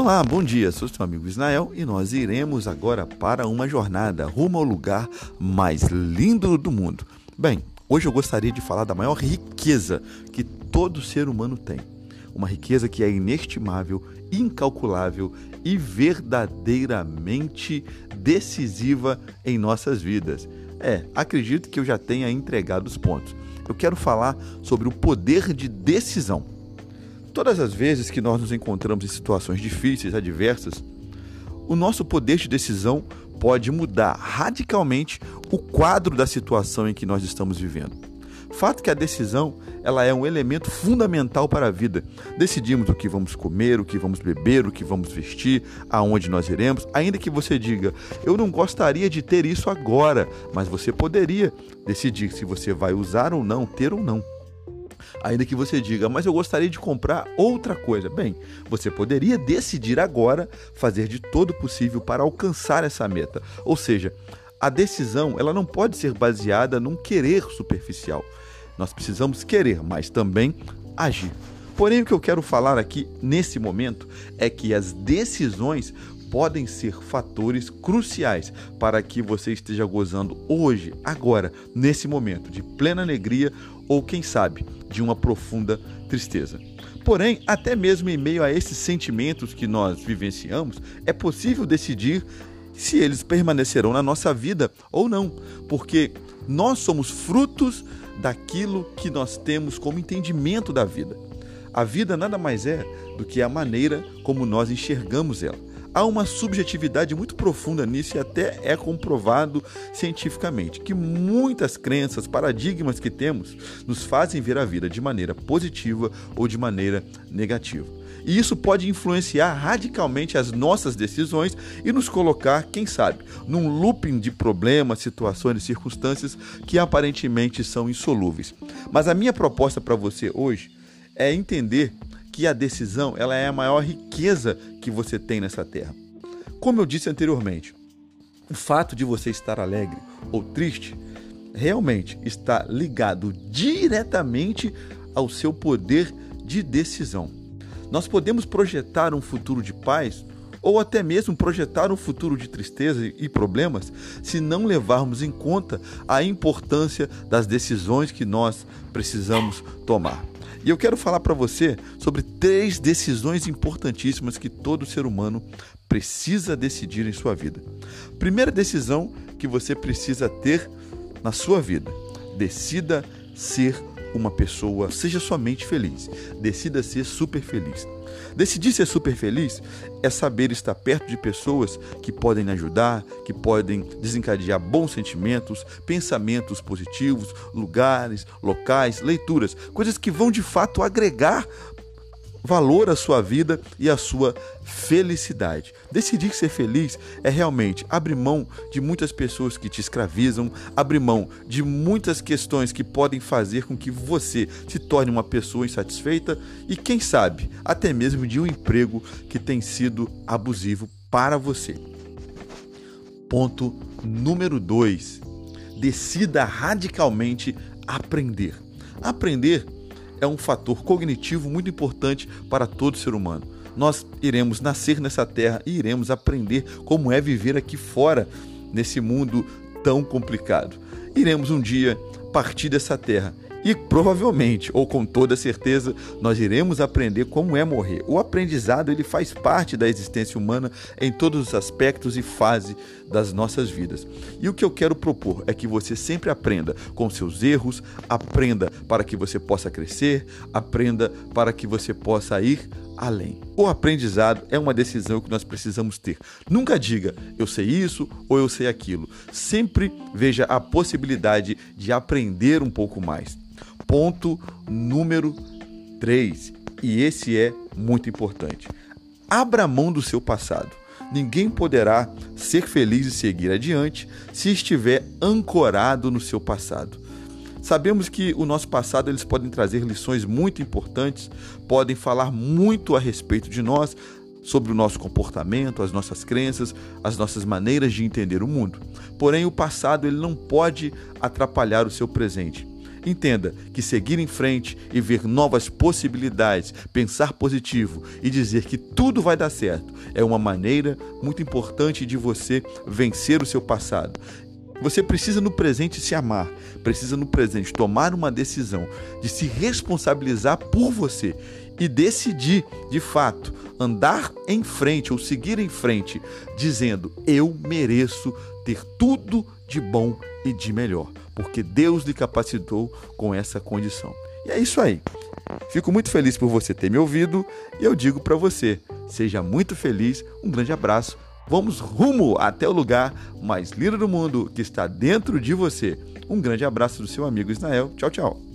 Olá, bom dia. Sou seu amigo Isnael e nós iremos agora para uma jornada rumo ao lugar mais lindo do mundo. Bem, hoje eu gostaria de falar da maior riqueza que todo ser humano tem. Uma riqueza que é inestimável, incalculável e verdadeiramente decisiva em nossas vidas. É, acredito que eu já tenha entregado os pontos. Eu quero falar sobre o poder de decisão. Todas as vezes que nós nos encontramos em situações difíceis, adversas, o nosso poder de decisão pode mudar radicalmente o quadro da situação em que nós estamos vivendo. Fato que a decisão ela é um elemento fundamental para a vida. Decidimos o que vamos comer, o que vamos beber, o que vamos vestir, aonde nós iremos. Ainda que você diga, eu não gostaria de ter isso agora, mas você poderia decidir se você vai usar ou não, ter ou não. Ainda que você diga, mas eu gostaria de comprar outra coisa. Bem, você poderia decidir agora fazer de todo possível para alcançar essa meta. Ou seja, a decisão ela não pode ser baseada num querer superficial. Nós precisamos querer, mas também agir. Porém, o que eu quero falar aqui nesse momento é que as decisões podem ser fatores cruciais para que você esteja gozando hoje, agora, nesse momento de plena alegria ou, quem sabe, de uma profunda tristeza. Porém, até mesmo em meio a esses sentimentos que nós vivenciamos, é possível decidir se eles permanecerão na nossa vida ou não, porque nós somos frutos daquilo que nós temos como entendimento da vida. A vida nada mais é do que a maneira como nós enxergamos ela. Há uma subjetividade muito profunda nisso e até é comprovado cientificamente que muitas crenças, paradigmas que temos, nos fazem ver a vida de maneira positiva ou de maneira negativa. E isso pode influenciar radicalmente as nossas decisões e nos colocar, quem sabe, num looping de problemas, situações e circunstâncias que aparentemente são insolúveis. Mas a minha proposta para você hoje é entender que a decisão ela é a maior riqueza que você tem nessa terra. Como eu disse anteriormente, o fato de você estar alegre ou triste realmente está ligado diretamente ao seu poder de decisão. Nós podemos projetar um futuro de paz ou até mesmo projetar um futuro de tristeza e problemas se não levarmos em conta a importância das decisões que nós precisamos tomar. E eu quero falar para você sobre três decisões importantíssimas que todo ser humano precisa decidir em sua vida. Primeira decisão que você precisa ter na sua vida: decida ser uma pessoa, seja somente feliz. Decida ser super feliz. Decidir ser super feliz é saber estar perto de pessoas que podem lhe ajudar, que podem desencadear bons sentimentos, pensamentos positivos, lugares, locais, leituras, coisas que vão de fato agregar valor à sua vida e à sua felicidade. Decidir ser feliz é realmente abrir mão de muitas pessoas que te escravizam, abrir mão de muitas questões que podem fazer com que você se torne uma pessoa insatisfeita e, quem sabe, até mesmo de um emprego que tem sido abusivo para você. Ponto número 2. Decida radicalmente aprender. Aprender é um fator cognitivo muito importante para todo ser humano. Nós iremos nascer nessa terra e iremos aprender como é viver aqui fora, nesse mundo tão complicado. Iremos um dia partir dessa terra e provavelmente, ou com toda certeza, nós iremos aprender como é morrer. O aprendizado ele faz parte da existência humana em todos os aspectos e fases das nossas vidas. E o que eu quero propor é que você sempre aprenda com seus erros, aprenda para que você possa crescer, aprenda para que você possa ir além. O aprendizado é uma decisão que nós precisamos ter. Nunca diga eu sei isso ou eu sei aquilo. Sempre veja a possibilidade de aprender um pouco mais. Ponto número 3, e esse é muito importante. Abra mão do seu passado. Ninguém poderá ser feliz e seguir adiante se estiver ancorado no seu passado. Sabemos que o nosso passado eles podem trazer lições muito importantes, podem falar muito a respeito de nós, sobre o nosso comportamento, as nossas crenças, as nossas maneiras de entender o mundo. Porém, o passado ele não pode atrapalhar o seu presente. Entenda que seguir em frente e ver novas possibilidades, pensar positivo e dizer que tudo vai dar certo é uma maneira muito importante de você vencer o seu passado. Você precisa no presente se amar, precisa no presente tomar uma decisão de se responsabilizar por você e decidir, de fato, andar em frente ou seguir em frente, dizendo: Eu mereço ter tudo de bom e de melhor, porque Deus lhe capacitou com essa condição. E é isso aí. Fico muito feliz por você ter me ouvido e eu digo para você: seja muito feliz. Um grande abraço. Vamos rumo até o lugar mais lindo do mundo que está dentro de você. Um grande abraço do seu amigo Isnael. Tchau, tchau.